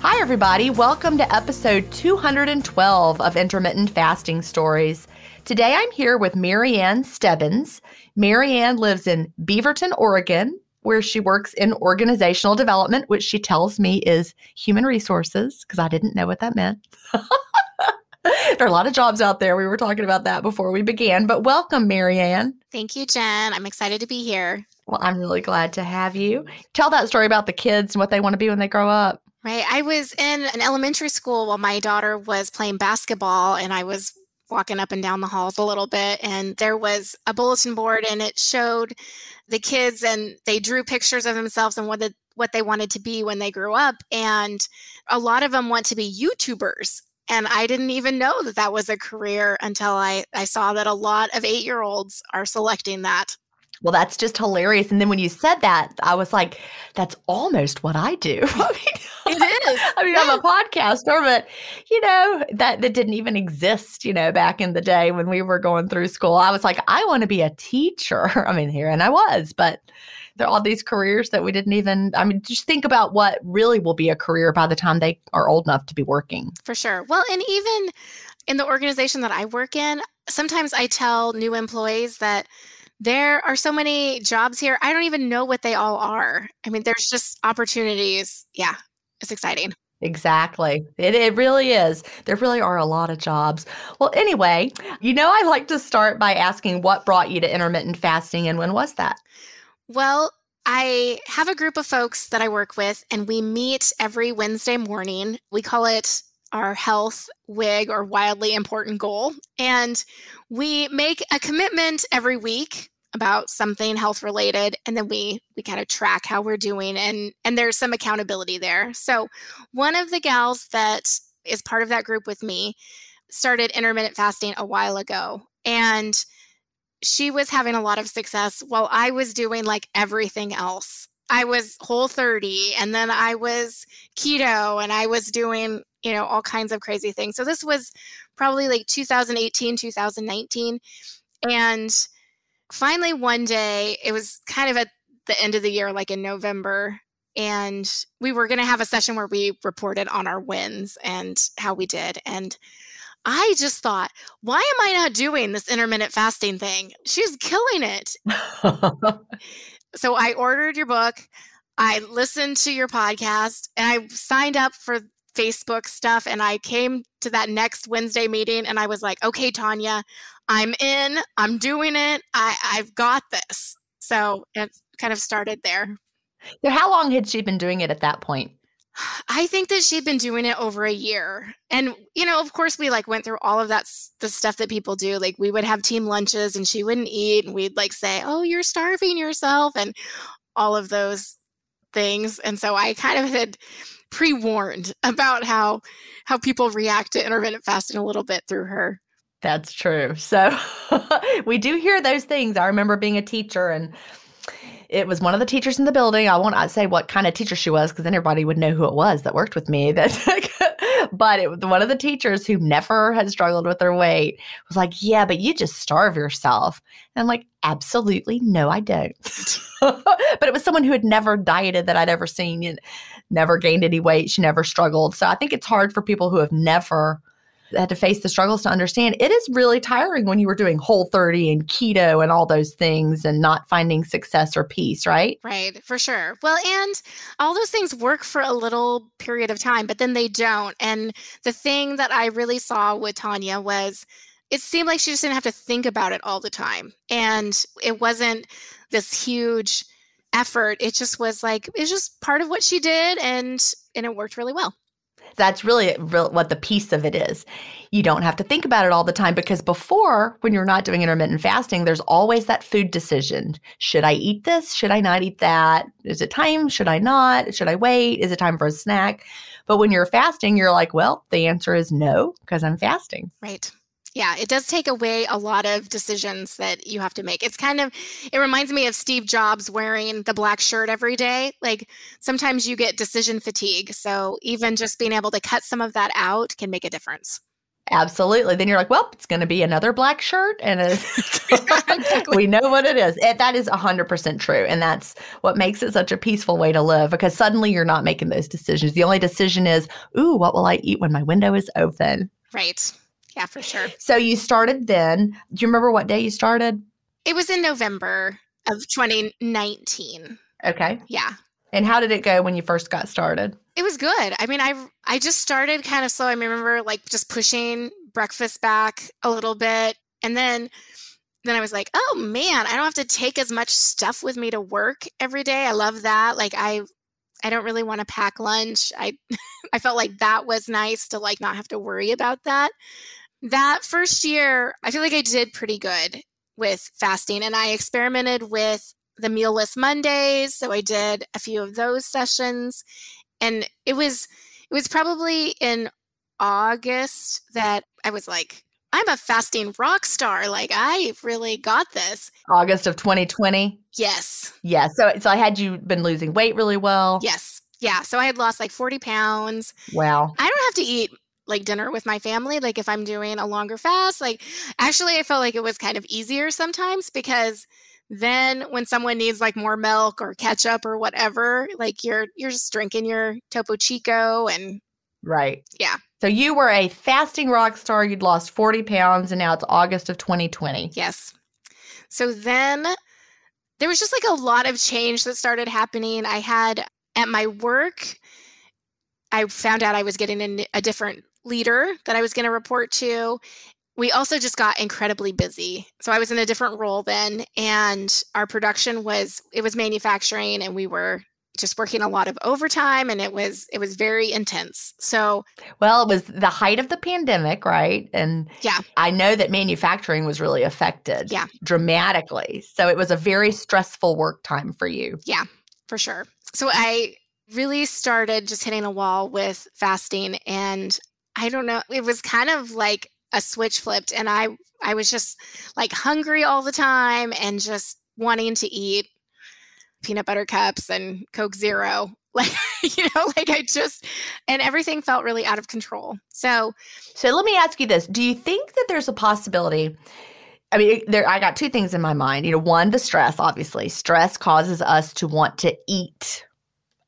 Hi, everybody. Welcome to episode 212 of Intermittent Fasting Stories. Today I'm here with Maryanne Stebbins. Maryanne lives in Beaverton, Oregon, where she works in organizational development, which she tells me is human resources, because I didn't know what that meant. there are a lot of jobs out there. We were talking about that before we began, but welcome, Maryanne. Thank you, Gin. I'm excited to be here. Well, I'm really glad to have you. Tell that story about the kids and what they want to be when they grow up. Right. I was in an elementary school while my daughter was playing basketball, and I was walking up and down the halls a little bit. And there was a bulletin board, and it showed the kids, and they drew pictures of themselves and what, the, what they wanted to be when they grew up. And a lot of them want to be YouTubers. And I didn't even know that that was a career until I, I saw that a lot of eight year olds are selecting that. Well, that's just hilarious. And then when you said that, I was like, that's almost what I do. I mean, it is. I mean, yeah. I'm a podcaster, but you know, that, that didn't even exist, you know, back in the day when we were going through school. I was like, I want to be a teacher. I mean, here and I was, but there are all these careers that we didn't even I mean, just think about what really will be a career by the time they are old enough to be working. For sure. Well, and even in the organization that I work in, sometimes I tell new employees that there are so many jobs here. I don't even know what they all are. I mean, there's just opportunities. Yeah, it's exciting. Exactly. It, it really is. There really are a lot of jobs. Well, anyway, you know, I like to start by asking what brought you to intermittent fasting and when was that? Well, I have a group of folks that I work with, and we meet every Wednesday morning. We call it our health WIG or wildly important goal. And we make a commitment every week about something health related and then we we kind of track how we're doing and and there's some accountability there. So one of the gals that is part of that group with me started intermittent fasting a while ago and she was having a lot of success while I was doing like everything else. I was whole 30 and then I was keto and I was doing, you know, all kinds of crazy things. So this was probably like 2018, 2019. And finally one day, it was kind of at the end of the year, like in November, and we were going to have a session where we reported on our wins and how we did. And I just thought, why am I not doing this intermittent fasting thing? She's killing it. so I ordered your book. I listened to your podcast and I signed up for Facebook stuff. And I came to that next Wednesday meeting and I was like, okay, Tanya, I'm in. I'm doing it. I, I've got this. So it kind of started there. So, how long had she been doing it at that point? I think that she'd been doing it over a year. And, you know, of course, we like went through all of that, the stuff that people do. Like, we would have team lunches and she wouldn't eat. And we'd like say, oh, you're starving yourself and all of those things. And so I kind of had pre warned about how, how people react to intermittent fasting a little bit through her. That's true. So we do hear those things. I remember being a teacher and it was one of the teachers in the building. I won't say what kind of teacher she was because then everybody would know who it was that worked with me. That, but it was one of the teachers who never had struggled with their weight was like, "Yeah, but you just starve yourself." And I'm like, "Absolutely, no, I don't." but it was someone who had never dieted that I'd ever seen, and never gained any weight. She never struggled. So I think it's hard for people who have never had to face the struggles to understand it is really tiring when you were doing whole 30 and keto and all those things and not finding success or peace, right? Right, for sure. Well, and all those things work for a little period of time, but then they don't. And the thing that I really saw with Tanya was it seemed like she just didn't have to think about it all the time. And it wasn't this huge effort. It just was like it's just part of what she did and and it worked really well. That's really what the piece of it is. You don't have to think about it all the time because before, when you're not doing intermittent fasting, there's always that food decision. Should I eat this? Should I not eat that? Is it time? Should I not? Should I wait? Is it time for a snack? But when you're fasting, you're like, well, the answer is no because I'm fasting. Right. Yeah, it does take away a lot of decisions that you have to make. It's kind of, it reminds me of Steve Jobs wearing the black shirt every day. Like sometimes you get decision fatigue. So even just being able to cut some of that out can make a difference. Absolutely. Then you're like, well, it's going to be another black shirt. And we know what it is. It, that is 100% true. And that's what makes it such a peaceful way to live because suddenly you're not making those decisions. The only decision is, ooh, what will I eat when my window is open? Right. Yeah, for sure. So you started then. Do you remember what day you started? It was in November of 2019. Okay. Yeah. And how did it go when you first got started? It was good. I mean, I I just started kind of slow. I remember like just pushing breakfast back a little bit, and then then I was like, oh man, I don't have to take as much stuff with me to work every day. I love that. Like I I don't really want to pack lunch. I I felt like that was nice to like not have to worry about that that first year, I feel like I did pretty good with fasting and I experimented with the mealless Mondays. So I did a few of those sessions. And it was it was probably in August that I was like, I'm a fasting rock star. Like I really got this. August of 2020. Yes. Yeah. So so I had you been losing weight really well. Yes. Yeah. So I had lost like 40 pounds. Wow. I don't have to eat like dinner with my family like if i'm doing a longer fast like actually i felt like it was kind of easier sometimes because then when someone needs like more milk or ketchup or whatever like you're you're just drinking your topo chico and right. Yeah. So you were a fasting rock star you'd lost 40 pounds and now it's august of 2020 yes. So then there was just like a lot of change that started happening. I had at my work I found out I was getting a, a different leader that I was going to report to. We also just got incredibly busy. So I was in a different role then and our production was it was manufacturing and we were just working a lot of overtime and it was it was very intense. So Well, it was the height of the pandemic, right? And yeah. I know that manufacturing was really affected Yeah. dramatically. So it was a very stressful work time for you. Yeah, for sure. So I really started just hitting a wall with fasting and I don't know, it was kind of like a switch flipped and I I was just like hungry all the time and just wanting to eat peanut butter cups and Coke Zero. Like, you know, like I just, and everything felt really out of control. So, So let me ask you this. Do you think that there's a possibility? I mean, there I got two things in my mind. You know, one, the stress, obviously. Stress causes us to want to eat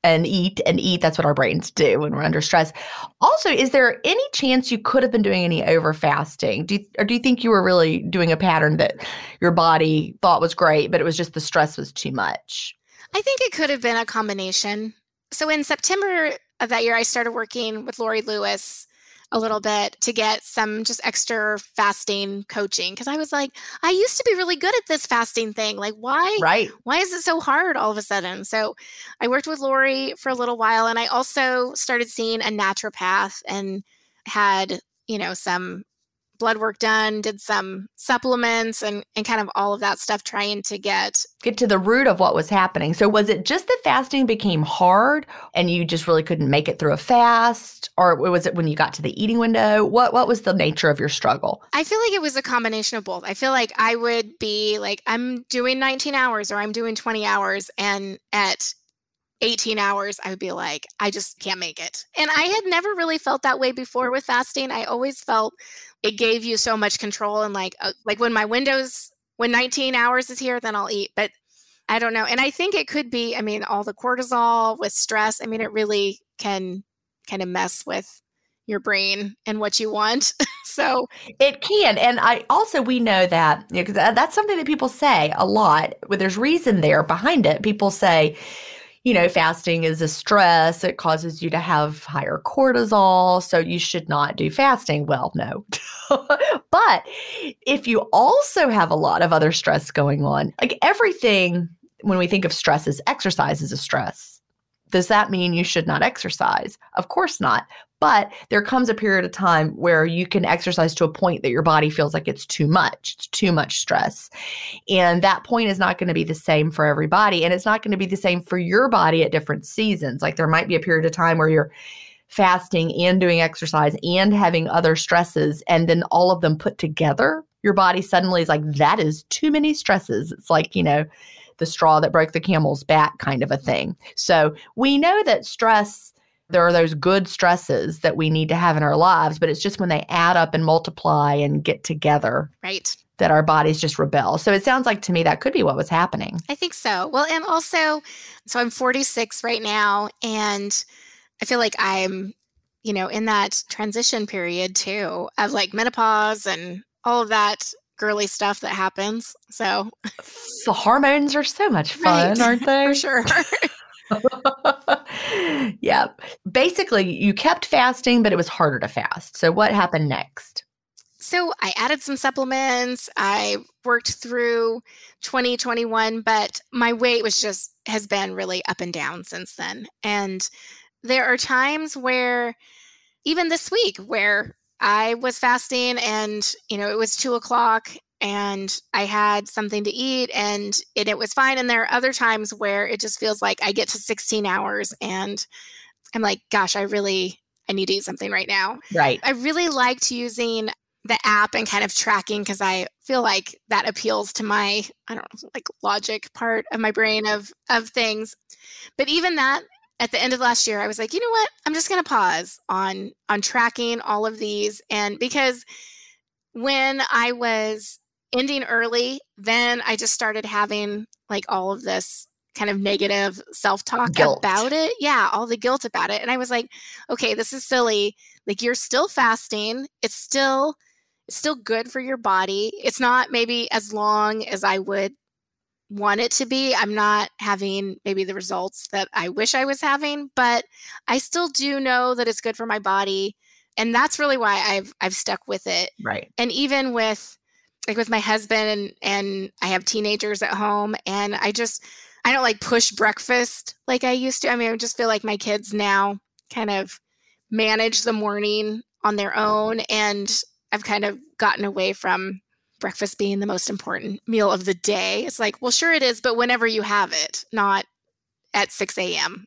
and eat and eat. That's what our brains do when we're under stress. Also, is there any chance you could have been doing any over fasting? Do you, or do you think you were really doing a pattern that your body thought was great, but it was just the stress was too much? I think it could have been a combination. So in September of that year, I started working with Lori Lewis a little bit to get some just extra fasting coaching because I was like, I used to be really good at this fasting thing. Like, why? Right. Why is it so hard all of a sudden? So I worked with Lori for a little while and I also started seeing a naturopath and had, you know, some blood work done, did some supplements and, and kind of all of that stuff trying to get Get to the root of what was happening. So, was it just that fasting became hard and you just really couldn't make it through a fast? Or was it when you got to the eating window? What, what was the nature of your struggle? I feel like it was a combination of both. I feel like I would be like, I'm doing 19 hours or I'm doing 20 hours. And at 18 hours, I would be like, I just can't make it. And I had never really felt that way before with fasting. I always felt it gave you so much control and like, uh, like when my windows, when 19 hours is here, then I'll eat. But I don't know. And I think it could be, I mean, all the cortisol with stress. I mean, it really can kind of mess with your brain and what you want. so It can. And I also, we know that because that's something that people say a lot, but there's reason there behind it. People say, you know, fasting is a stress. It causes you to have higher cortisol. So you should not do fasting. Well, no. but if you also have a lot of other stress going on, like everything, when we think of stress as exercise is a stress. Does that mean you should not exercise? Of course not. But there comes a period of time where you can exercise to a point that your body feels like it's too much. It's too much stress. And that point is not going to be the same for everybody. And it's not going to be the same for your body at different seasons. Like there might be a period of time where you're fasting and doing exercise and having other stresses. And then all of them put together, your body suddenly is like, that is too many stresses. It's like, you know, the straw that broke the camel's back kind of a thing. So we know that stress there are those good stresses that we need to have in our lives, but it's just when they add up and multiply and get together right. that our bodies just rebel. So it sounds like to me that could be what was happening. I think so. Well, and also, so I'm 46 right now, and I feel like I'm, you know, in that transition period too of like menopause and all of that girly stuff that happens. So the hormones are so much fun, Right. aren't they? for sure. yeah. Basically, you kept fasting, but it was harder to fast. So what happened next? So I added some supplements. I worked through 2021, but my weight was just has been really up and down since then. And there are times where, even this week, where I was fasting and you know it was two o'clock and I had something to eat and it, it was fine. And there are other times where it just feels like I get to 16 hours and I'm like, gosh, I really I need to eat something right now. Right. I really liked using the app and kind of tracking because I feel like that appeals to my I don't know like logic part of my brain of of things. But even that at the end of last year I was like, you know what? I'm just going to pause on on tracking all of these and because when I was ending early, then I just started having like all of this kind of negative self-talk about it. Yeah, all the guilt about it. And I was like, okay, this is silly like you're still fasting it's still it's still good for your body it's not maybe as long as i would want it to be i'm not having maybe the results that i wish i was having but i still do know that it's good for my body and that's really why i've i've stuck with it Right. and even with like with my husband and, and i have teenagers at home and i just I don't like push breakfast like I used to. I mean, I just feel like my kids now kind of manage the morning on their own. And I've kind of gotten away from breakfast being the most important meal of the day. It's like, well, sure it is, but whenever you have it, not at 6 a.m.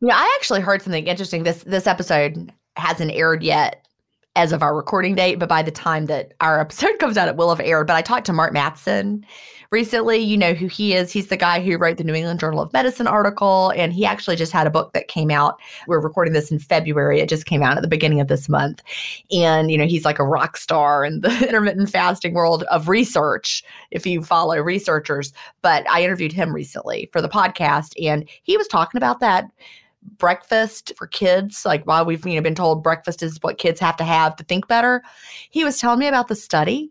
Know, I actually heard something interesting. This this episode hasn't aired yet as of our recording date, but by the time that our episode comes out, it will have aired. But I talked to Mark Mattson recently. You know who he is. He's the guy who wrote the New England Journal of Medicine article, and he actually just had a book that came out. We're recording this in February. It just came out at the beginning of this month. And, you know, he's like a rock star in the intermittent fasting world of research, if you follow researchers. But I interviewed him recently for the podcast, and he was talking about that breakfast for kids like while we've you know been told breakfast is what kids have to have to think better he was telling me about the study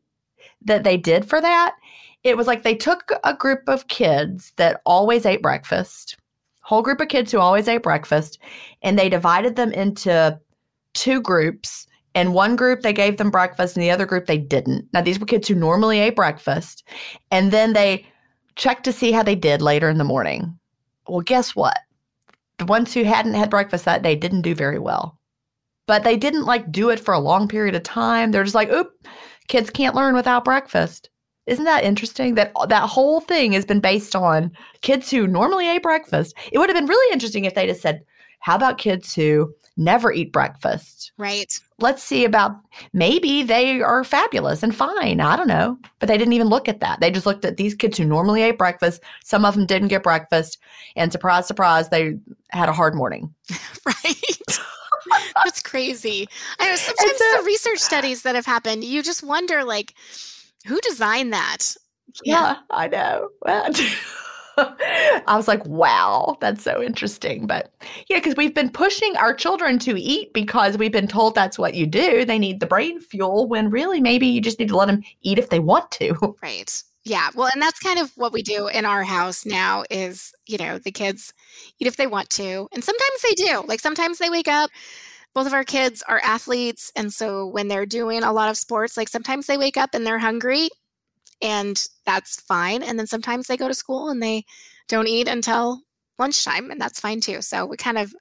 that they did for that. It was like they took a group of kids that always ate breakfast whole group of kids who always ate breakfast and they divided them into two groups and one group they gave them breakfast and the other group they didn't. Now these were kids who normally ate breakfast and then they checked to see how they did later in the morning. Well guess what the ones who hadn't had breakfast that day didn't do very well. But they didn't like do it for a long period of time. They're just like, oop, kids can't learn without breakfast. Isn't that interesting that that whole thing has been based on kids who normally ate breakfast? It would have been really interesting if they just said, how about kids who never eat breakfast? Right. Let's see about maybe they are fabulous and fine. I don't know. But they didn't even look at that. They just looked at these kids who normally ate breakfast. Some of them didn't get breakfast. And surprise, surprise, they had a hard morning. right. That's crazy. I know sometimes so, the research studies that have happened, you just wonder like, who designed that? Yeah, yeah. I know. Well, I was like, wow, that's so interesting. But yeah, because we've been pushing our children to eat because we've been told that's what you do. They need the brain fuel when really maybe you just need to let them eat if they want to. Right. Yeah. Well, and that's kind of what we do in our house now is, you know, the kids eat if they want to. And sometimes they do. Like sometimes they wake up both of our kids are athletes and so when they're doing a lot of sports like sometimes they wake up and they're hungry and that's fine. And then sometimes they go to school and they don't eat until lunchtime, and that's fine too. So we kind of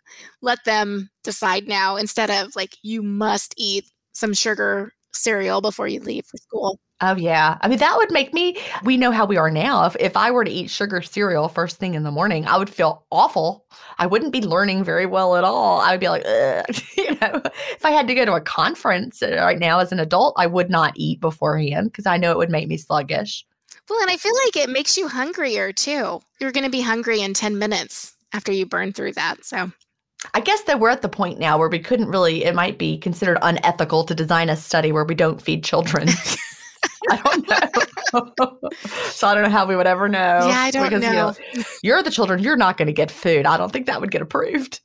let them decide now instead of like, you must eat some sugar cereal before you leave for school. Oh, yeah. I mean, that would make me, we know how we are now. If, if I were to eat sugar cereal first thing in the morning, I would feel awful. I wouldn't be learning very well at all. I would be like, you know, if I had to go to a conference uh, right now as an adult, I would not eat beforehand because I know it would make me sluggish. Well, and I feel like it makes you hungrier too. You're going to be hungry in 10 minutes after you burn through that. So I guess that we're at the point now where we couldn't really, it might be considered unethical to design a study where we don't feed children. I don't know. so I don't know how we would ever know. Yeah, I don't because, know. You know. You're the children. You're not going to get food. I don't think that would get approved.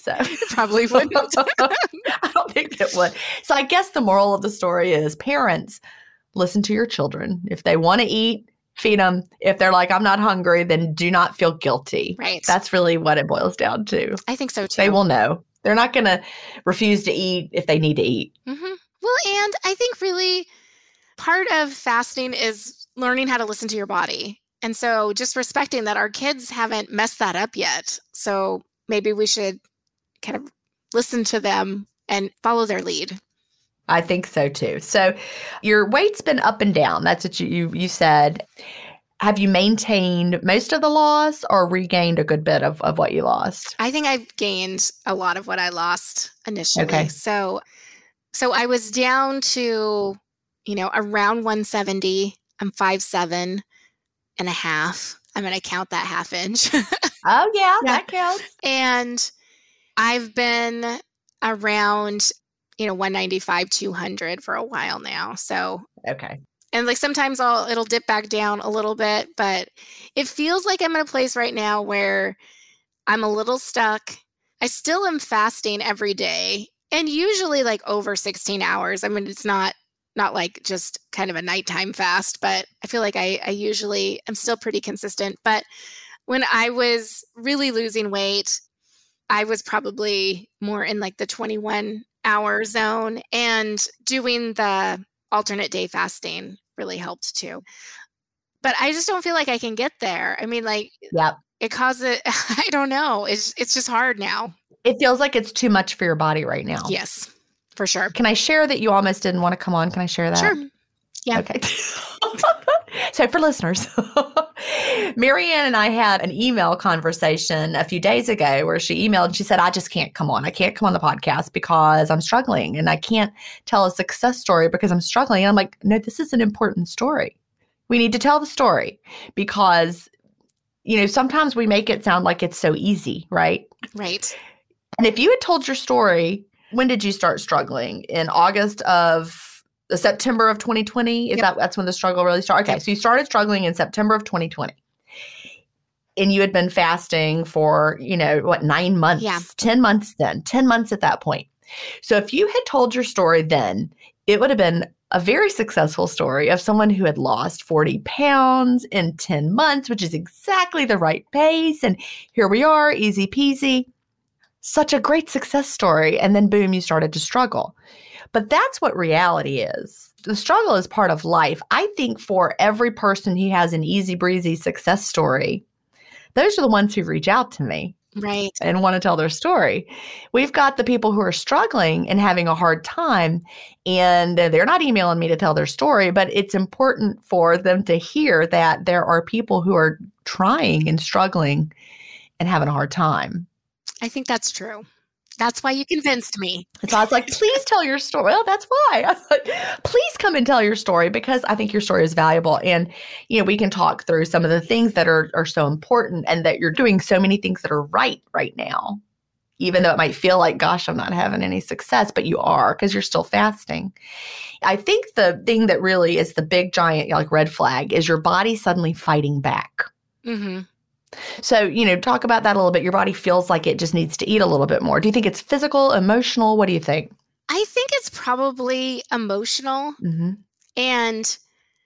So probably wouldn't. I don't think it would. So I guess the moral of the story is parents listen to your children. If they want to eat, feed them. If they're like, I'm not hungry, then do not feel guilty. Right. That's really what it boils down to. I think so too. They will know. They're not going to refuse to eat if they need to eat. Mm-hmm. Well, and I think really part of fasting is learning how to listen to your body. And so just respecting that our kids haven't messed that up yet. So maybe we should kind of listen to them and follow their lead. I think so too. So your weight's been up and down. That's what you you, you said. Have you maintained most of the loss or regained a good bit of, of what you lost? I think I've gained a lot of what I lost initially. Okay. So so I was down to, you know, around 170. I'm five seven and a half. I'm gonna count that half inch. oh yeah, yeah, that counts. And I've been around you know 195 200 for a while now so okay and like sometimes i'll it'll dip back down a little bit but it feels like i'm in a place right now where i'm a little stuck i still am fasting every day and usually like over 16 hours i mean it's not not like just kind of a nighttime fast but i feel like i, I usually am still pretty consistent but when i was really losing weight I was probably more in like the 21 hour zone and doing the alternate day fasting really helped too. But I just don't feel like I can get there. I mean like yep. it causes I don't know. It's it's just hard now. It feels like it's too much for your body right now. Yes. For sure. Can I share that you almost didn't want to come on? Can I share that? Sure. Yeah. Okay. so for listeners, Maryanne and I had an email conversation a few days ago where she emailed and she said, I just can't come on. I can't come on the podcast because I'm struggling and I can't tell a success story because I'm struggling. And I'm like, no, this is an important story. We need to tell the story because, you know, sometimes we make it sound like it's so easy, right? Right. And if you had told your story, when did you start struggling? In August of the September of 2020. Is yep. that that's when the struggle really started? Okay, yep. so you started struggling in September of 2020. And you had been fasting for, you know, what, nine months, yeah. 10 months then, 10 months at that point. So if you had told your story then, it would have been a very successful story of someone who had lost 40 pounds in 10 months, which is exactly the right pace. And here we are, easy peasy. Such a great success story. And then boom, you started to struggle. But that's what reality is. The struggle is part of life. I think for every person who has an easy breezy success story, those are the ones who reach out to me. Right. And want to tell their story. We've got the people who are struggling and having a hard time, and they're not emailing me to tell their story, but it's important for them to hear that there are people who are trying and struggling and having a hard time. I think that's true. That's why you convinced me. So I was like, please tell your story. Well, that's why. I was like, please come and tell your story because I think your story is valuable. And, you know, we can talk through some of the things that are, are so important and that you're doing so many things that are right right now. Even though it might feel like, gosh, I'm not having any success, but you are because you're still fasting. I think the thing that really is the big giant like red flag is your body suddenly fighting back. Mm-hmm. So, you know, talk about that a little bit. Your body feels like it just needs to eat a little bit more. Do you think it's physical, emotional? What do you think? I think it's probably emotional. Mm-hmm. And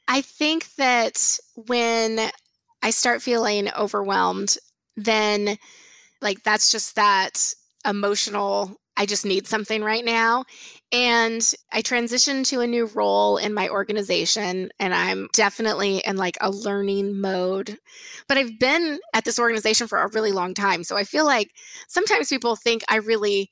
I think that when I start feeling overwhelmed, then like that's just that emotional I just need something right now. And I transitioned to a new role in my organization, and I'm definitely in like a learning mode. But I've been at this organization for a really long time. So I feel like sometimes people think I really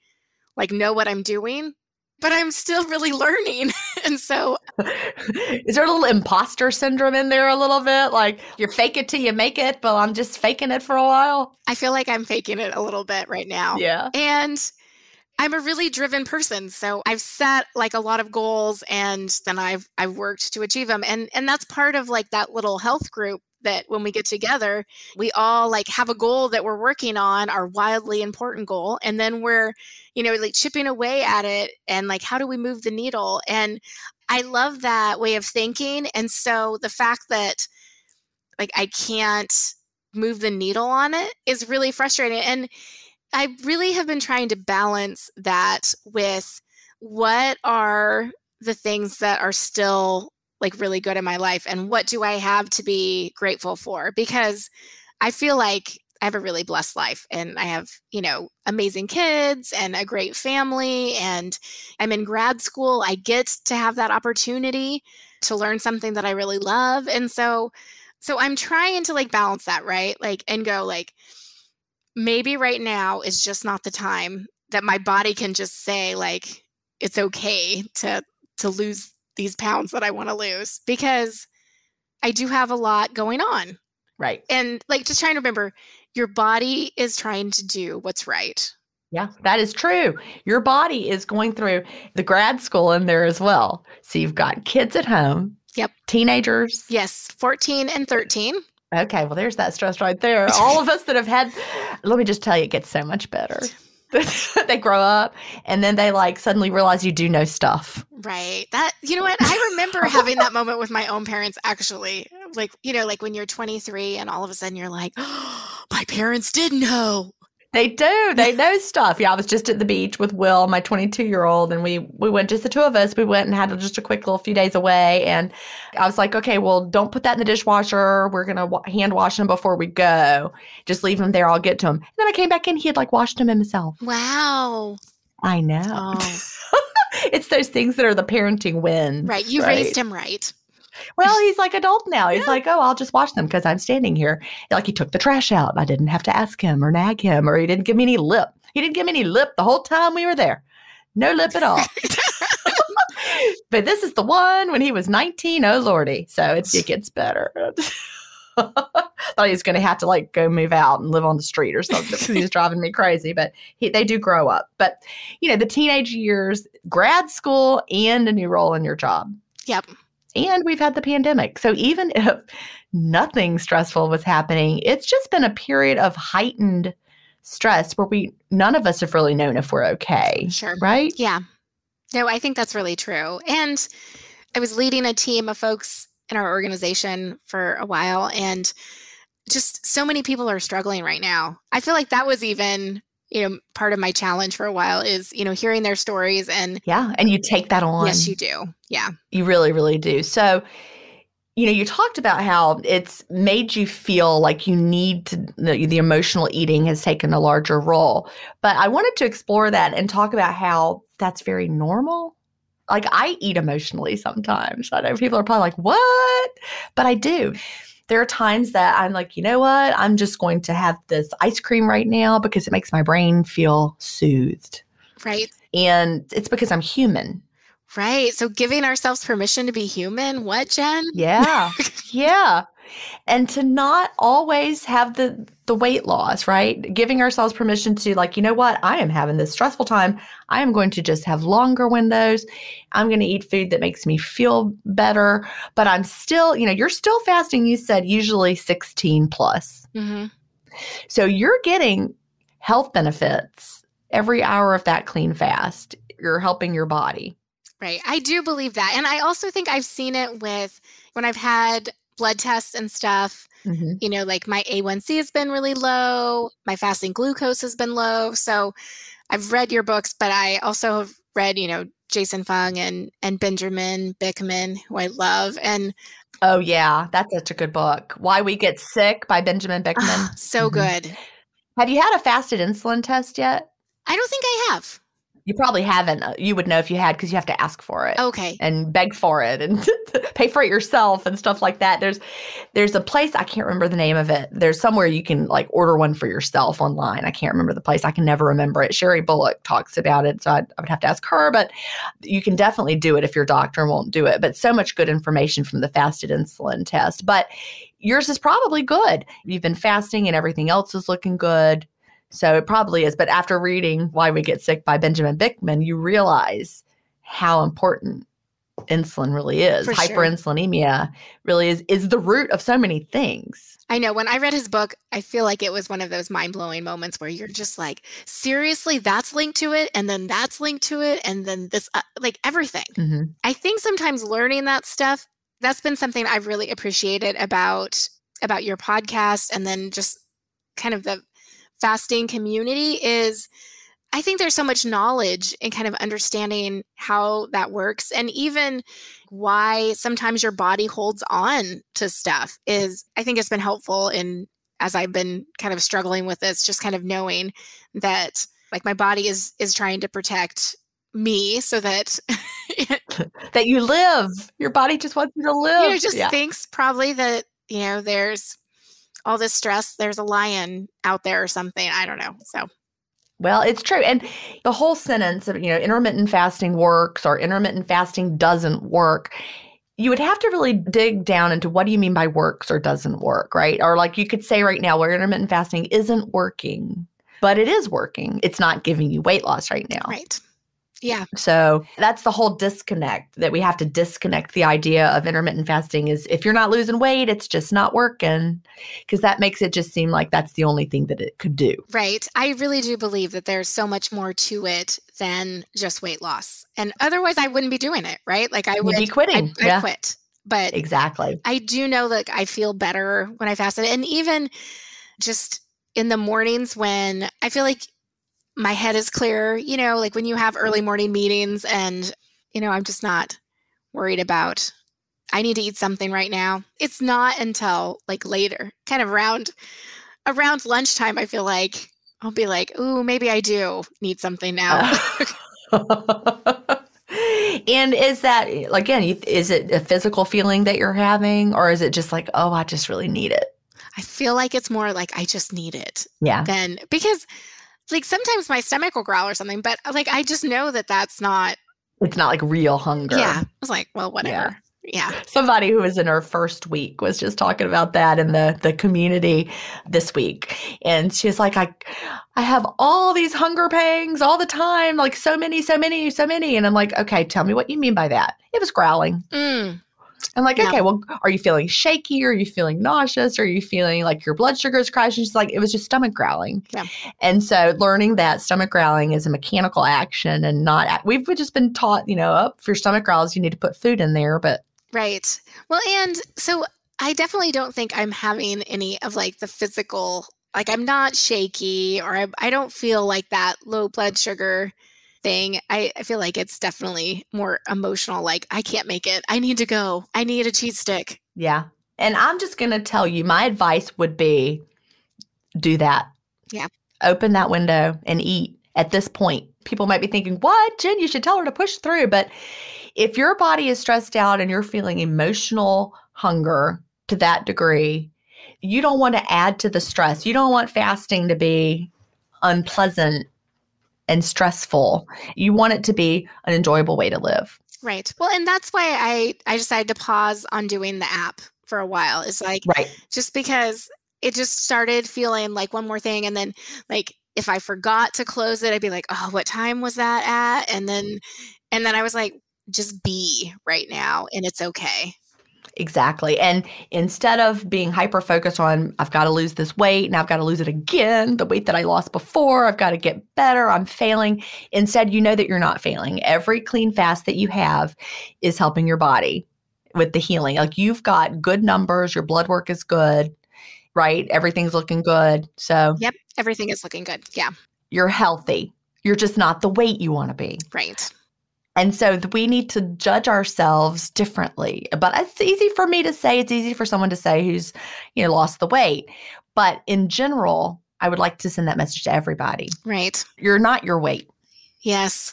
like know what I'm doing, but I'm still really learning. and so is there a little imposter syndrome in there a little bit? Like you're fake it till you make it, but I'm just faking it for a while? I feel like I'm faking it a little bit right now. Yeah. And I'm a really driven person. So I've set like a lot of goals and then I've I've worked to achieve them. And and that's part of like that little health group that when we get together, we all like have a goal that we're working on, our wildly important goal, and then we're, you know, like chipping away at it and like how do we move the needle? And I love that way of thinking. And so the fact that like I can't move the needle on it is really frustrating. And I really have been trying to balance that with what are the things that are still like really good in my life and what do I have to be grateful for? Because I feel like I have a really blessed life and I have, you know, amazing kids and a great family and I'm in grad school. I get to have that opportunity to learn something that I really love. And so so I'm trying to like balance that, right? Like and go like maybe right now is just not the time that my body can just say like it's okay to to lose these pounds that I want to lose because I do have a lot going on. Right. And like just trying to remember your body is trying to do what's right. Yeah, that is true. Your body is going through the grad school in there as well. So you've got kids at home. Yep. Teenagers. Yes, 14 and 13. Okay, well, there's that stress right there. All of us that have had, let me just tell you, it gets so much better. they grow up and then they like suddenly realize you do know stuff. Right. That you know what? I remember having that moment with my own parents actually. Like, you know, like when you're 23 and all of a sudden you're like, oh, my parents did know. They do. They know stuff. Yeah, I was just at the beach with Will, my 22 year old, and we we went just the two of us. We went and had just a quick little few days away, and I was like, okay, well, don't put that in the dishwasher. We're gonna wa- hand wash them before we go. Just leave them there. I'll get to them. And then I came back in. He had like washed them himself. Wow. I know. Oh. it's those things that are the parenting wins. Right. You right? raised him right. Well, he's like adult now. He's yeah. like, oh, I'll just wash them because I'm standing here. Like he took the trash out. I didn't have to ask him or nag him, or he didn't give me any lip. He didn't give me any lip the whole time we were there. No lip at all. but this is the one when he was 19. Oh, Lordy. So it, it gets better. Thought he was going to have to like go move out and live on the street or something because he was driving me crazy. But he, they do grow up. But, you know, the teenage years, grad school, and a new role in your job. Yep and we've had the pandemic. So even if nothing stressful was happening, it's just been a period of heightened stress where we none of us have really known if we're okay. Sure. Right? Yeah. No, I think that's really true. And I was leading a team of folks in our organization for a while and just so many people are struggling right now. I feel like that was even you know part of my challenge for a while is you know hearing their stories and yeah and you take that on. Yes you do. Yeah. You really really do. So you know you talked about how it's made you feel like you need to the, the emotional eating has taken a larger role. But i wanted to explore that and talk about how that's very normal. Like i eat emotionally sometimes. I know people are probably like what? But i do there are times that I'm like, you know what? I'm just going to have this ice cream right now because it makes my brain feel soothed. Right. And it's because I'm human. Right. So giving ourselves permission to be human. What, Gin? Yeah. yeah and to not always have the the weight loss right? Giving ourselves permission to like you know what? I am having this stressful time. I am going to just have longer windows. I'm going to eat food that makes me feel better. But i'm still you know you're still fasting you said usually 16 plus. Mm-hmm. so you're getting health benefits every hour of that clean fast. You're helping your body. Right. I do believe that. And i also think i've seen it with when i've had blood tests and stuff. Mm-hmm. You know, like my A1C has been really low, my fasting glucose has been low. So I've read your books, but I also have read, you know, Jason Fung and and Benjamin Bikman, who I love. And oh yeah, that's such a good book. Why We Get Sick by Benjamin Bikman. Oh, so mm-hmm. good. Have you had a fasted insulin test yet? I don't think I have. You probably haven't. Uh, you would know if you had because you have to ask for it. Okay. And beg for it and pay for it yourself and stuff like that. There's there's a place I can't remember the name of it. There's somewhere you can like order one for yourself online. I can't remember the place. I can never remember it. Sherry Bullock talks about it, so I'd, I would have to ask her. But you can definitely do it if your doctor won't do it. But so much good information from the fasted insulin test. But yours is probably good. You've been fasting and everything else is looking good so it probably is. But after reading Why We Get Sick by Benjamin Bikman, you realize how important insulin really is. For sure. Hyperinsulinemia really is is the root of so many things. I know when I read his book, I feel like it was one of those mind-blowing moments where you're just like, seriously, that's linked to it and then that's linked to it and then this uh, like everything. Mm-hmm. I think sometimes learning that stuff that's been something I've really appreciated about about your podcast and then just kind of the fasting community is I think there's so much knowledge in kind of understanding how that works and even why sometimes your body holds on to stuff is I think it's been helpful in as I've been kind of struggling with this just kind of knowing that like my body is is trying to protect me so that that you live your body just wants you to live you know just yeah. thinks probably that you know there's all this stress, there's a lion out there or something. I don't know. So well, it's true. And the whole sentence of, you know, intermittent fasting works or intermittent fasting doesn't work. You would have to really dig down into what do you mean by works or doesn't work, right? Or like you could say right now where intermittent fasting isn't working, but it is working. It's not giving you weight loss right now. Right. Yeah. So that's the whole disconnect that we have to disconnect the idea of intermittent fasting is if you're not losing weight, it's just not working because that makes it just seem like that's the only thing that it could do. Right. I really do believe that there's so much more to it than just weight loss. And otherwise I wouldn't be doing it, right? Like I would be quitting. I'd, I'd yeah. quit. But exactly. I do know that I feel better when I fasted. And even just in the mornings when I feel like my head is clear, you know, like when you have early morning meetings and, you know, I'm just not worried about I need to eat something right now. It's not until like later, kind of around around lunchtime, I feel like I'll be like, "Ooh, maybe I do need something now." and is that again, is it a physical feeling that you're having or is it just like, "Oh, I just really need it?" I feel like it's more like I just need it. Yeah. Then because like sometimes my stomach will growl or something, but like I just know that that's not. It's not like real hunger. Yeah, I was like, well, whatever. Yeah. yeah. Somebody who was in her first week was just talking about that in the the community this week, and she's like, I, I have all these hunger pangs all the time, like so many, so many, so many, and I'm like, okay, tell me what you mean by that. It was growling. Mm. I'm like, okay, well, are you feeling shaky? Are you feeling nauseous? Are you feeling like your blood sugar is crashing? She's like, it was just stomach growling. Yeah. And so learning that stomach growling is a mechanical action and not, we've just been taught, you know, up oh, for stomach growls, you need to put food in there, but. Right. Well, and so I definitely don't think I'm having any of like the physical, like I'm not shaky or I, I don't feel like that low blood sugar thing. I, I feel like it's definitely more emotional. Like, I can't make it. I need to go. I need a cheese stick. Yeah. And I'm just going to tell you my advice would be do that. Yeah. Open that window and eat at this point. People might be thinking, what, Gin, you should tell her to push through. But if your body is stressed out and you're feeling emotional hunger to that degree, you don't want to add to the stress. You don't want fasting to be unpleasant and stressful. You want it to be an enjoyable way to live. Right. Well, and that's why I I decided to pause on doing the app for a while. It's like right. just because it just started feeling like one more thing and then like if I forgot to close it, I'd be like, "Oh, what time was that at?" And then and then I was like, just be right now and it's okay. Exactly. And instead of being hyper focused on, I've got to lose this weight and I've got to lose it again, the weight that I lost before, I've got to get better, I'm failing. Instead, you know that you're not failing. Every clean fast that you have is helping your body with the healing. Like you've got good numbers, your blood work is good, right? Everything's looking good. So, yep, everything is looking good. Yeah. You're healthy. You're just not the weight you want to be. Right. And so we need to judge ourselves differently. But it's easy for me to say, it's easy for someone to say who's, you know, lost the weight. But in general, I would like to send that message to everybody. Right. You're not your weight. Yes,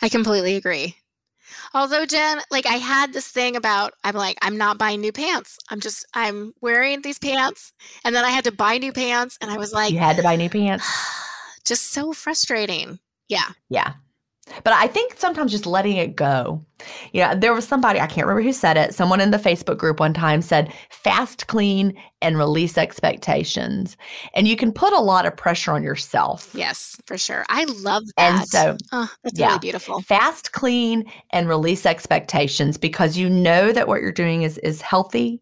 I completely agree. Although, Gin, like I had this thing about, I'm like, I'm not buying new pants. I'm just, I'm wearing these pants. And then I had to buy new pants. And I was like, You had to buy new pants. just so frustrating. Yeah. Yeah. But I think sometimes just letting it go. You know, there was somebody, I can't remember who said it. Someone in the Facebook group one time said, fast, clean, and release expectations. And you can put a lot of pressure on yourself. Yes, for sure. I love that. And so, oh, that's yeah. really beautiful. fast, clean, and release expectations because you know that what you're doing is is healthy,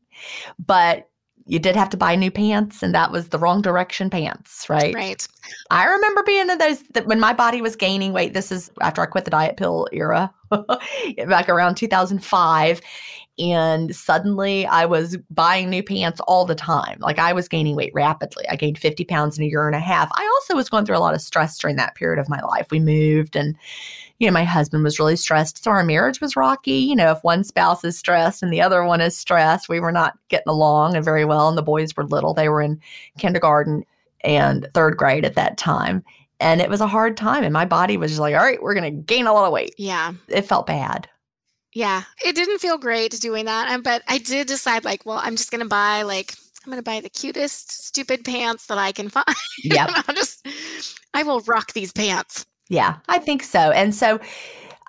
but you did have to buy new pants, and that was the wrong direction pants, right? Right. I remember being in those that when my body was gaining weight. This is after I quit the diet pill era, back around 2005. And suddenly I was buying new pants all the time. Like I was gaining weight rapidly. I gained 50 pounds in a year and a half. I also was going through a lot of stress during that period of my life. We moved and, you know, my husband was really stressed. So our marriage was rocky. You know, if one spouse is stressed and the other one is stressed, we were not getting along and very well. And the boys were little, they were in kindergarten and third grade at that time. And it was a hard time. And my body was just like, all right, we're going to gain a lot of weight. Yeah. It felt bad. Yeah. It didn't feel great doing that. But I did decide, like, well, I'm just going to buy, like, I'm going to buy the cutest, stupid pants that I can find. Yeah. I'll just, I will rock these pants. Yeah, I think so. And so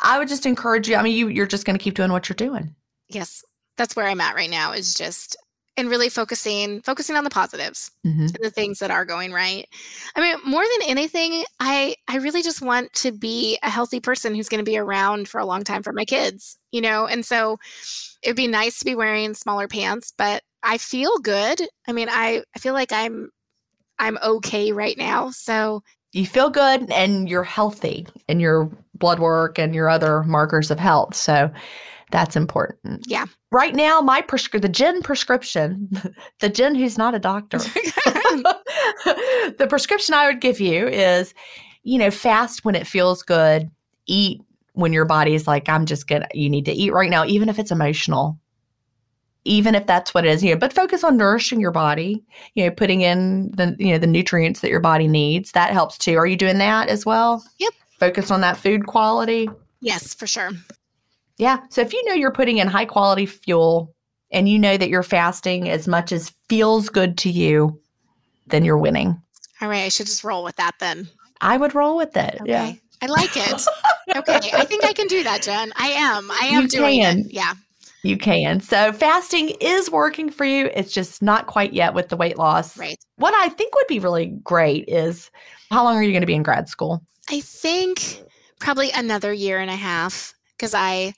I would just encourage you. I mean, you, you're just going to keep doing what you're doing. Yes. That's where I'm at right now is just, and really focusing, focusing on the positives. Mm-hmm. and the things that are going right. I mean, more than anything, I I really just want to be a healthy person who's going to be around for a long time for my kids, you know. And so it'd be nice to be wearing smaller pants, but I feel good. I mean, I I feel like I'm I'm okay right now. So, You feel good and you're healthy in your blood work and your other markers of health. So that's important. Yeah. Right now, my prescri- the Gin prescription, the Gin who's not a doctor, the prescription I would give you is, you know, fast when it feels good, eat when your body is like, I'm just gonna, you need to eat right now, even if it's emotional, even if that's what it is, you know, but focus on nourishing your body, you know, putting in the, you know, the nutrients that your body needs. That helps too. Are you doing that as well? Yep. Focus on that food quality. yes, for sure. Yeah. So if you know you're putting in high quality fuel and you know that you're fasting as much as feels good to you, then you're winning. All right, I should just roll with that then. I would roll with it. Okay. Yeah. I like it. okay, I think I can do that, Gin. I am. I am You doing can. it. Yeah. You can. So fasting is working for you. It's just not quite yet with the weight loss. Right. What I think would be really great is how long are you going to be in grad school? I think probably another year and a half because I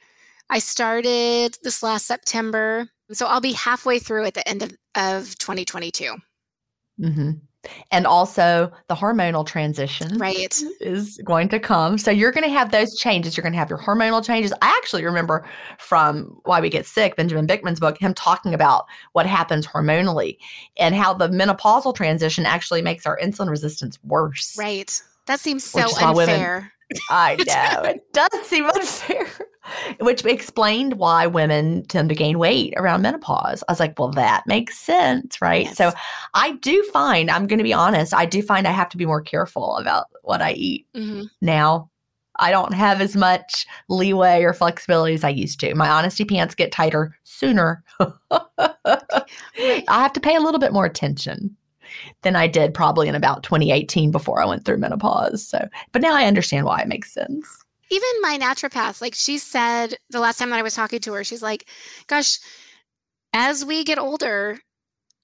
I started this last September. So I'll be halfway through at the end of, of 2022. hmm And also the hormonal transition. Right. is going to come. So you're going to have those changes. You're going to have your hormonal changes. I actually remember from Why We Get Sick, Benjamin Bikman's book, him talking about what happens hormonally and how the menopausal transition actually makes our insulin resistance worse. Right. That seems so why women- unfair. I know. it does seem unfair. Which explained why women tend to gain weight around menopause. I was like, well, that makes sense, right? Yes. So I do find, I'm going to be honest, I do find I have to be more careful about what I eat Mhm. now. I don't have as much leeway or flexibility as I used to. My honesty pants get tighter sooner. I have to pay a little bit more attention than I did probably in about 2018 before I went through menopause. So, but now I understand why it makes sense. Even my naturopath, like she said the last time that I was talking to her, she's like, gosh, as we get older,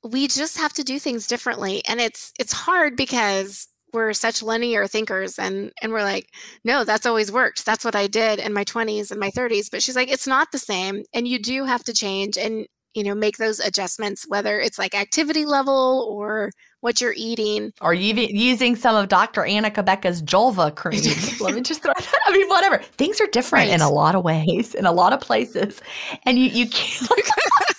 we just have to do things differently. And it's it's hard because we're such linear thinkers and and we're like, no, that's always worked. That's what I did in my 20s and my 30s. But she's like, it's not the same. And you do have to change and you know make those adjustments, whether it's like activity level or what you're eating. or even using some of Dr. Anna Cabeca's Julva cream? Let me just throw that. I mean, whatever. Things are different in a lot of ways, in a lot of places. And you, you can't.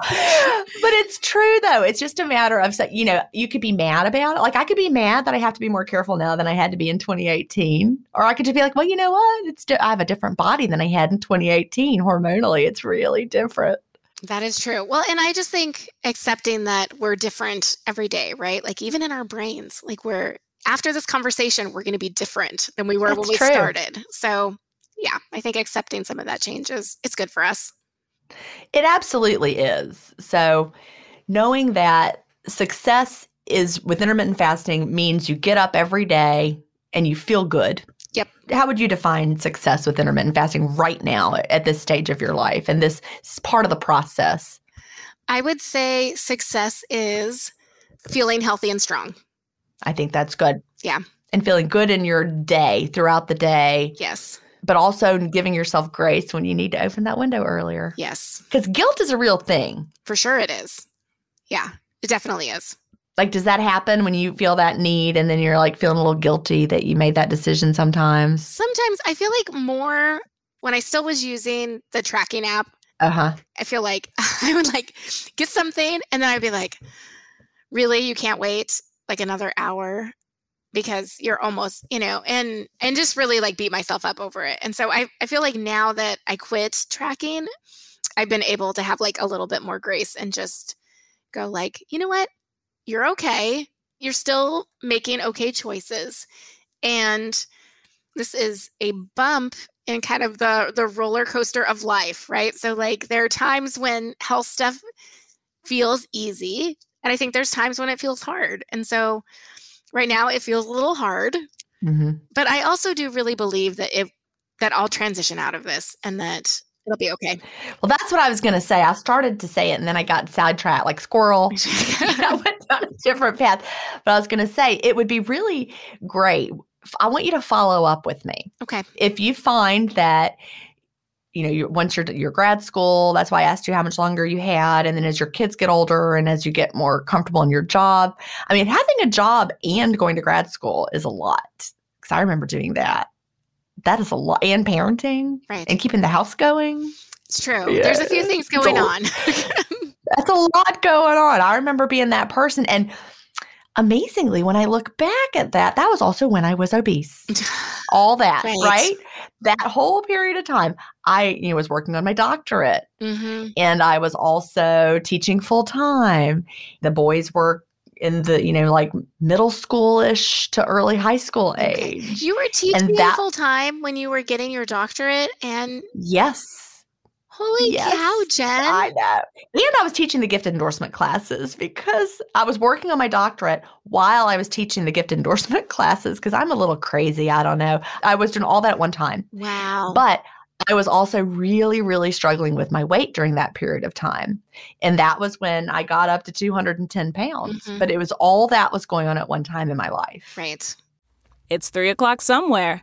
but it's true though. It's just a matter of, you know, you could be mad about it. Like I could be mad that I have to be more careful now than I had to be in 2018. Or I could just be like, well, you know what? It's di- I have a different body than I had in 2018. Hormonally, it's really different. That is true. Well, and I just think accepting that we're different every day, right? Like even in our brains, like we're after this conversation, we're going to be different than we were That's when we true. started. So, yeah, I think accepting some of that change is it's good for us. It absolutely is. So, knowing that success is with intermittent fasting means you get up every day and you feel good. Yep. How would you define success with intermittent fasting right now at this stage of your life and this is part of the process? I would say success is feeling healthy and strong. I think that's good. Yeah. And feeling good in your day throughout the day, Yes. But also giving yourself grace when you need to open that window earlier. Yes. Because guilt is a real thing. For sure it is. Yeah, it definitely is. Like, does that happen when you feel that need and then you're like feeling a little guilty that you made that decision sometimes? Sometimes I feel like more when I still was using the tracking app, Uh huh. I feel like I would like get something and then I'd be like, really, you can't wait like another hour because you're almost, you know, and and just really like beat myself up over it. And so I, I feel like now that I quit tracking, I've been able to have like a little bit more grace and just go like, you know what? You're okay. You're still making okay choices. And this is a bump in kind of the the roller coaster of life, right? So like there are times when health stuff feels easy, and I think there's times when it feels hard. And so right now it feels a little hard, hmm but I also do really believe that it that I'll transition out of this and that it'll be okay. Well, that's what I was going to say. I started to say it and then I got sidetracked like squirrel. I went down a different path. But I was going to say it would be really great. I want you to follow up with me. okay. If you find that, you know, you once you're your grad school, that's why I asked you how much longer you had. And then as your kids get older and as you get more comfortable in your job, I mean, having a job and going to grad school is a lot. Because I remember doing that. That is a lot. And parenting Right. and keeping the house going. It's true. There's a few things going a- on. That's a lot going on. I remember being that person. And amazingly, when I look back at that, that was also when I was obese. All that, Right. right? That whole period of time, I you know, was working on my doctorate hmm and I was also teaching full time. The boys were in the, you know, like middle schoolish to early high school age. You were teaching full time when you were getting your doctorate, and yes. Holy Yes, cow, Gin! I know. And I was teaching the gift endorsement classes because I was working on my doctorate while I was teaching the gift endorsement classes because I'm a little crazy. I don't know. I was doing all that at one time. wow. But I was also really, really struggling with my weight during that period of time. And that was when I got up to 210 pounds. Mhm. But it was all that was going on at one time in my life. right. It's 3 o'clock somewhere.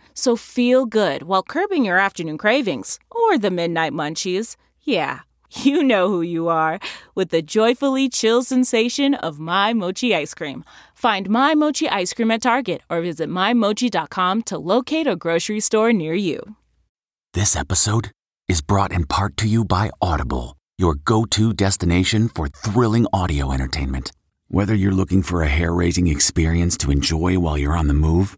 So feel good while curbing your afternoon cravings or the midnight munchies. Yeah, you know who you are with the joyfully chill sensation of My Mochi ice cream. Find My Mochi ice cream at Target or visit MyMochi.com to locate a grocery store near you. This episode is brought in part to you by Audible, your go to destination for thrilling audio entertainment. Whether you're looking for a hair raising experience to enjoy while you're on the move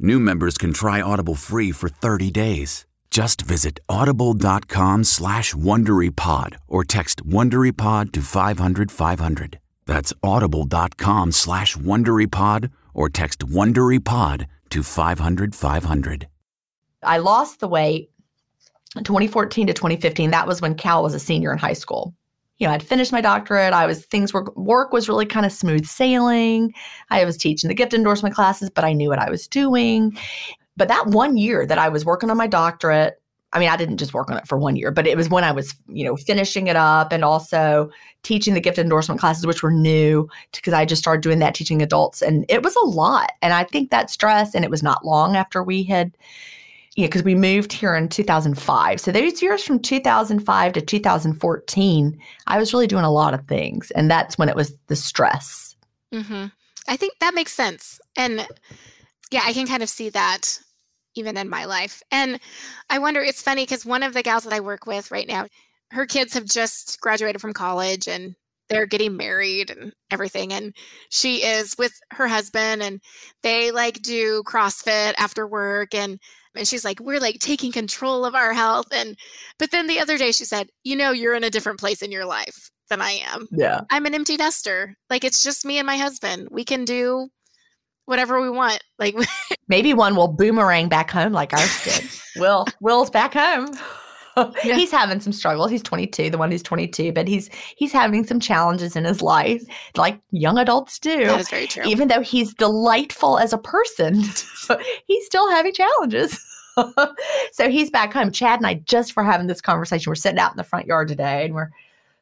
new members can try Audible free for 30 days. Just visit audible.com slash WonderyPod or text WonderyPod to 500 500. That's audible.com slash WonderyPod or text WonderyPod to 500 500. I lost the weight 2014 to 2015. That was when Cal was a senior in high school. You know, I'd finished my doctorate. I was things were work was really kind of smooth sailing. I was teaching the gift endorsement classes, but I knew what I was doing. But that one year that I was working on my doctorate, I mean, I didn't just work on it for one year, but it was when I was, you know, finishing it up and also teaching the gift endorsement classes, which were new because I just started doing that teaching adults. And it was a lot. And I think that stress, and it was not long after we had, know, because we moved here in 2005. So those years from 2005 to 2014, I was really doing a lot of things. And that's when it was the stress. Mm-hmm. I think that makes sense. And yeah, I can kind of see that even in my life. And I wonder, it's funny because one of the gals that I work with right now, her kids have just graduated from college and they're getting married and everything. And she is with her husband and they like do CrossFit after work. And and she's like, we're like taking control of our health. And but then the other day she said, you know, you're in a different place in your life than I am. Yeah. I'm an empty nester. Like it's just me and my husband. We can do whatever we want. Like maybe one will boomerang back home like ours did. Will Will's back home. Yeah. he's having some struggles. He's 22, the one who's 22, but he's he's having some challenges in his life, like young adults do. That is very true. Even though he's delightful as a person, he's still having challenges. so he's back home. Chad and I just for having this conversation. We're sitting out in the front yard today, and we're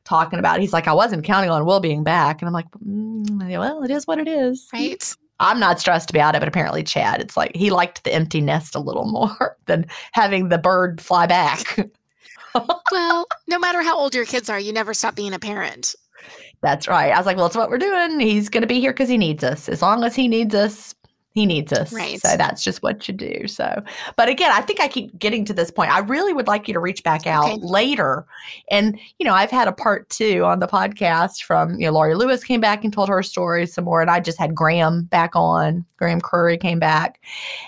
talking about. It. He's like, I wasn't counting on Will being back, and I'm like, mm, well, it is what it is, right? I'm not stressed about it, but apparently Chad, it's like he liked the empty nest a little more than having the bird fly back. well, no matter how old your kids are, you never stop being a parent. That's right. I was like, well, it's what we're doing. He's going to be here because he needs us. As long as he needs us, he needs us. Right. So that's just what you do. So, but again, I think I keep getting to this point. I really would like you to reach back out okay. later. And, you know, I've had a part two on the podcast from, you know, Laurie Lewis came back and told her story some more. And I just had Graham back on. Graham Curry came back.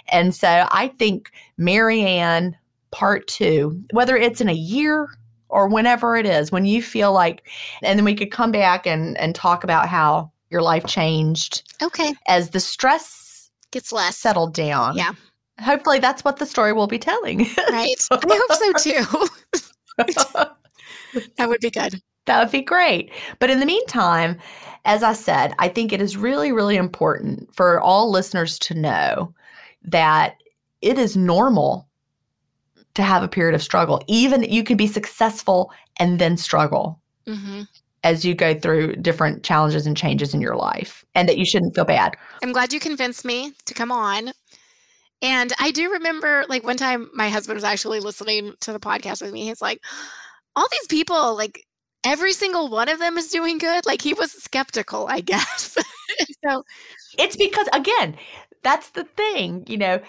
And so I think Maryanne part two, whether it's in a year or whenever it is, when you feel like, and then we could come back and, and talk about how your life changed. Okay. As the stress gets less settled down. Yeah. Hopefully that's what the story will be telling. right. I hope so too. that would be good. That would be great. But in the meantime, as I said, I think it is really, really important for all listeners to know that it is normal to have a period of struggle. Even you can be successful and then struggle. Mm-hmm as you go through different challenges and changes in your life and that you shouldn't feel bad. I'm glad you convinced me to come on. And I do remember like one time my husband was actually listening to the podcast with me. He's like, all these people, like every single one of them is doing good. Like he was skeptical, I guess. so it's because, again, that's the thing, you know,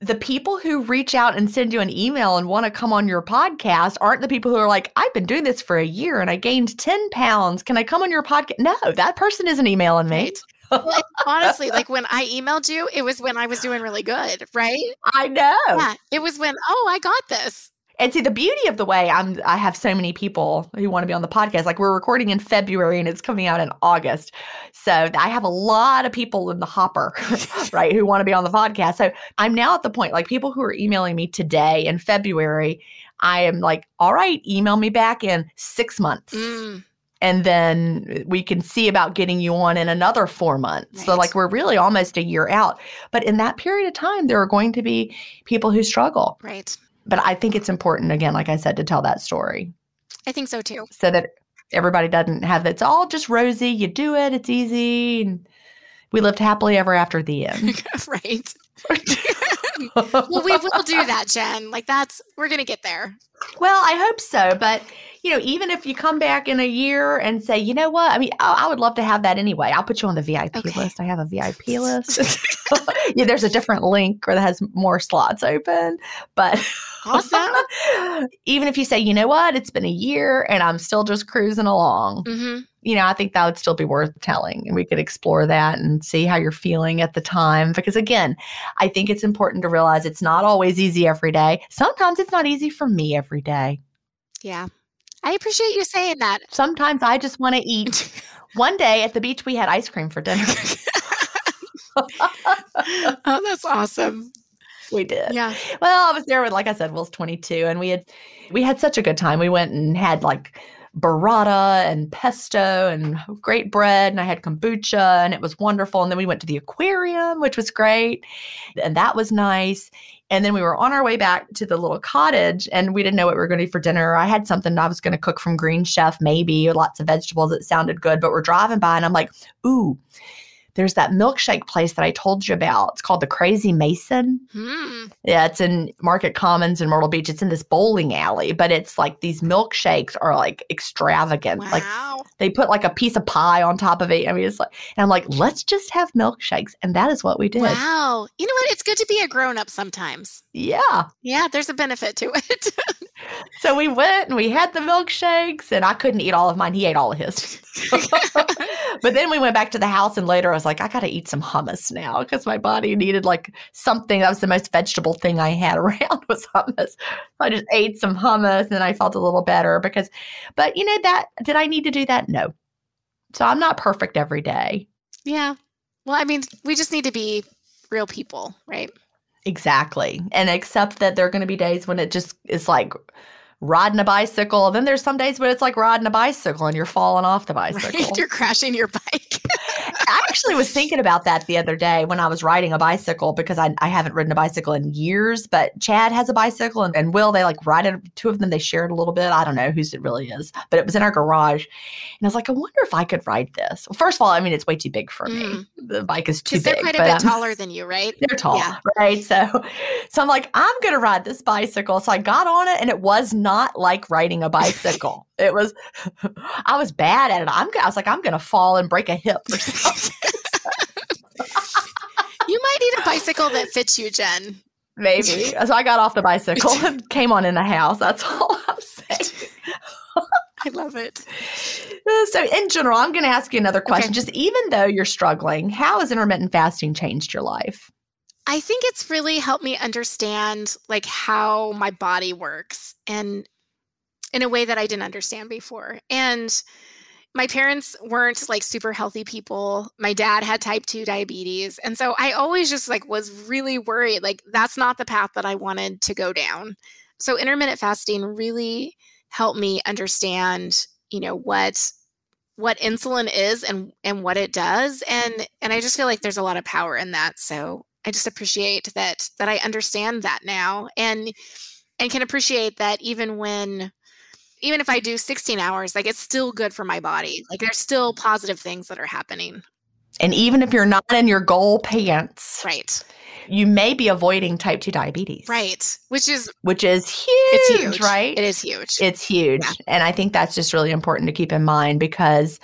the people who reach out and send you an email and want to come on your podcast aren't the people who are like, I've been doing this for a year and I gained 10 pounds. Can I come on your podcast? No, that person isn't emailing me. Right. well, honestly, like when I emailed you, it was when I was doing really good, right? I know. Yeah. It was when, oh, I got this. And see, the beauty of the way I'm, I have so many people who want to be on the podcast. Like we're recording in February and it's coming out in August. So I have a lot of people in the hopper, right, who want to be on the podcast. So I'm now at the point, like people who are emailing me today in February, I am like, all right, email me back in six months. Mm and then we can see about getting you on in another four months. Right. So, like, we're really almost a year out. But in that period of time, there are going to be people who struggle. Right but I think it's important, again, like I said, to tell that story. I think so too. So that everybody doesn't have it's all just rosy. You do it, it's easy. And we lived happily ever after the end. right. well, we will do that, Gin. Like that's we're gonna get there. Well, I hope so. But you know, even if you come back in a year and say, you know what, I mean, I, I would love to have that anyway. I'll put you on the VIP okay. list. I have a VIP list. yeah, there's a different link or that has more slots open. But awesome. even if you say, you know what, it's been a year and I'm still just cruising along. Mm-hmm you know, I think that would still be worth telling. And we could explore that and see how you're feeling at the time. Because again, I think it's important to realize it's not always easy every day. Sometimes it's not easy for me every day. Yeah. I appreciate you saying that. Sometimes I just want to eat. One day at the beach, we had ice cream for dinner. oh, that's awesome. We did. Yeah. Well, I was there with, like I said, Will's 22, and we had we had such a good time. We went and had like burrata and pesto and great bread. And I had kombucha and it was wonderful. And then we went to the aquarium, which was great. And that was nice. And then we were on our way back to the little cottage and we didn't know what we were going to do for dinner. I had something I was going to cook from Green Chef, maybe lots of vegetables. It sounded good, but we're driving by and I'm like, ooh, there's that milkshake place that I told you about. It's called the Crazy Mason. Hmm. Yeah, it's in Market Commons in Myrtle Beach. It's in this bowling alley, but it's like these milkshakes are like extravagant. Like they put like a piece of pie on top of it. I mean, it's like, and I'm like, let's just have milkshakes. And that is what we did. Wow. You know what? It's good to be a grown up sometimes. Yeah. Yeah, there's a benefit to it. So we went and we had the milkshakes, and I couldn't eat all of mine. He ate all of his. but then we went back to the house, and later I was like, I got to eat some hummus now because my body needed like something. That was the most vegetable thing I had around was hummus. So I just ate some hummus, and then I felt a little better because, but you know, that did I need to do that? No. So I'm not perfect every day. yeah. Well, I mean, we just need to be real people, right? Exactly. And accept that there are going to be days when it just is like riding a bicycle. Then there's some days when it's like riding a bicycle and you're falling off the bicycle. Right? You're crashing your bike. I actually was thinking about that the other day when I was riding a bicycle because I, I haven't ridden a bicycle in years, but Chad has a bicycle and, and Will, they like ride it. Two of them, they shared a little bit. I don't know whose it really is, but it was in our garage. And I was like, I wonder if I could ride this. Well, first of all, I mean, it's way too big for me. Mm. The bike is too big. they're quite a bit taller than you, right? they're tall, Yeah. right? So, so I'm like, I'm gonna ride this bicycle. So I got on it, and it was not like riding a bicycle. it was, I was bad at it. I'm, I was like, I'm gonna fall and break a hip or something. You might need a bicycle that fits you, Gin. Maybe. So I got off the bicycle and came on in the house. That's all I'm saying. I love it. So, in general, I'm going to ask you another question. Okay. Just even though you're struggling, how has intermittent fasting changed your life? I think it's really helped me understand like how my body works and in a way that I didn't understand before. And my parents weren't like super healthy people. My dad had type 2 diabetes. And so I always just like was really worried like that's not the path that I wanted to go down. So intermittent fasting really helped me understand, you know, what what insulin is and and what it does and and I just feel like there's a lot of power in that. So I just appreciate that that I understand that now and and can appreciate that even when even if I do 16 hours, like it's still good for my body. Like there's still positive things that are happening. And even if you're not in your goal pants, Right. you may be avoiding type 2 diabetes. Right. Which is Which is huge, it's huge. right? It is huge. It's huge. Yeah. And I think that's just really important to keep in mind because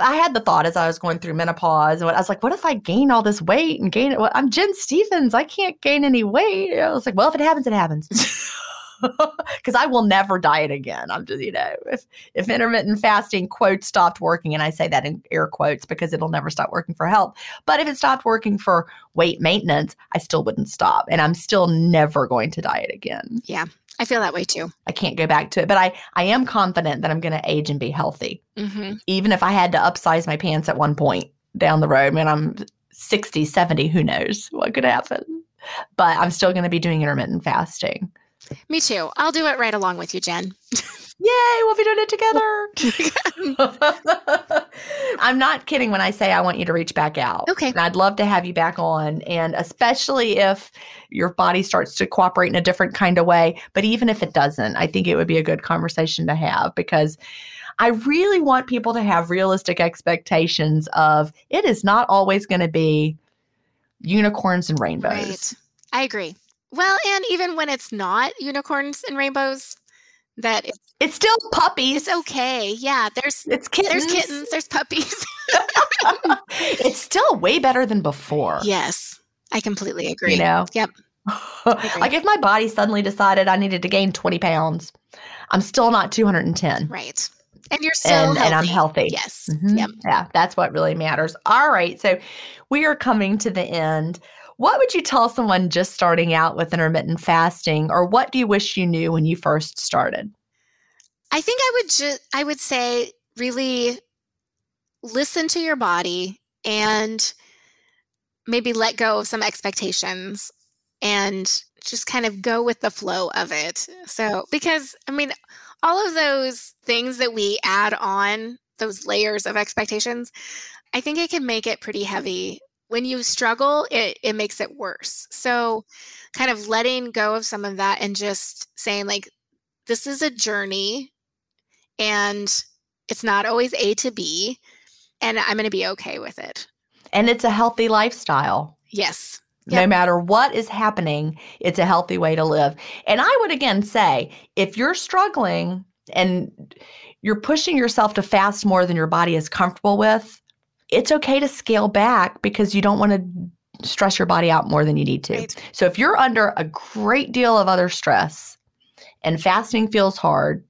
I had the thought as I was going through menopause, and I was like, what if I gain all this weight and gain it? Well, I'm Gin Stephens. I can't gain any weight. I was like, well, if it happens, it happens. Because I will never diet again. I'm just, you know, if if intermittent fasting quote stopped working, and I say that in air quotes because it'll never stop working for health. But if it stopped working for weight maintenance, I still wouldn't stop, and I'm still never going to diet again. Yeah. I feel that way too. I can't go back to it. But I, I am confident that I'm going to age and be healthy. hmm Even if I had to upsize my pants at one point down the road, when I'm 60, 70, who knows what could happen. But I'm still going to be doing intermittent fasting. Me too. I'll do it right along with you, Gin. Yay, we'll be doing it together. I'm not kidding when I say I want you to reach back out. Okay. And I'd love to have you back on. And especially if your body starts to cooperate in a different kind of way. But even if it doesn't, I think it would be a good conversation to have because I really want people to have realistic expectations of it is not always going to be unicorns and rainbows. Right. I agree. Well, and even when it's not unicorns and rainbows, that it's, It's still puppies. it's okay. Yeah, there's It's kittens. there's kittens, there's puppies. it's still way better than before. yes, I completely agree. You know? Yep. like if my body suddenly decided I needed to gain 20 pounds, I'm still not 210. Right. And you're still And, healthy. and I'm healthy. Yes. Mhm. Yep. Yeah, that's what really matters. All right. So we are coming to the end. What would you tell someone just starting out with intermittent fasting, or what do you wish you knew when you first started? I think I would just I would say really listen to your body and maybe let go of some expectations and just kind of go with the flow of it. So because I mean all of those things that we add on, those layers of expectations, I think it can make it pretty heavy. When you struggle, it, it makes it worse. So, kind of letting go of some of that and just saying, like, this is a journey and it's not always A to B, and I'm going to be okay with it. And it's a healthy lifestyle. Yes. No matter what is happening, it's a healthy way to live. And I would again say if you're struggling and you're pushing yourself to fast more than your body is comfortable with, it's okay to scale back because you don't want to stress your body out more than you need to. Right. So if you're under a great deal of other stress and fasting feels hard,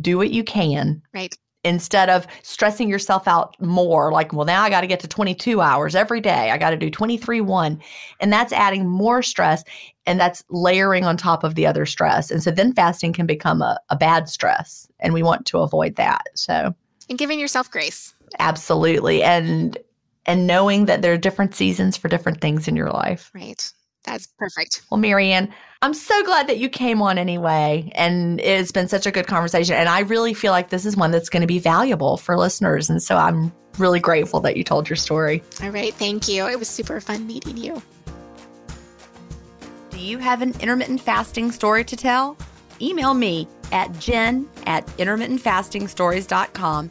do what you can. Right. Instead of stressing yourself out more, like, well, now I got to get to 22 hours every day. I got to do 23 1. And that's adding more stress and that's layering on top of the other stress. And so then fasting can become a, a bad stress. And we want to avoid that. So, And giving yourself grace. Absolutely. And and knowing that there are different seasons for different things in your life. Right. That's perfect. Well, Maryanne, I'm so glad that you came on anyway. And it's been such a good conversation. And I really feel like this is one that's going to be valuable for listeners. And so I'm really grateful that you told your story. All right. Thank you. It was super fun meeting you. Do you have an intermittent fasting story to tell? Email me at gin at intermittentfastingstories.com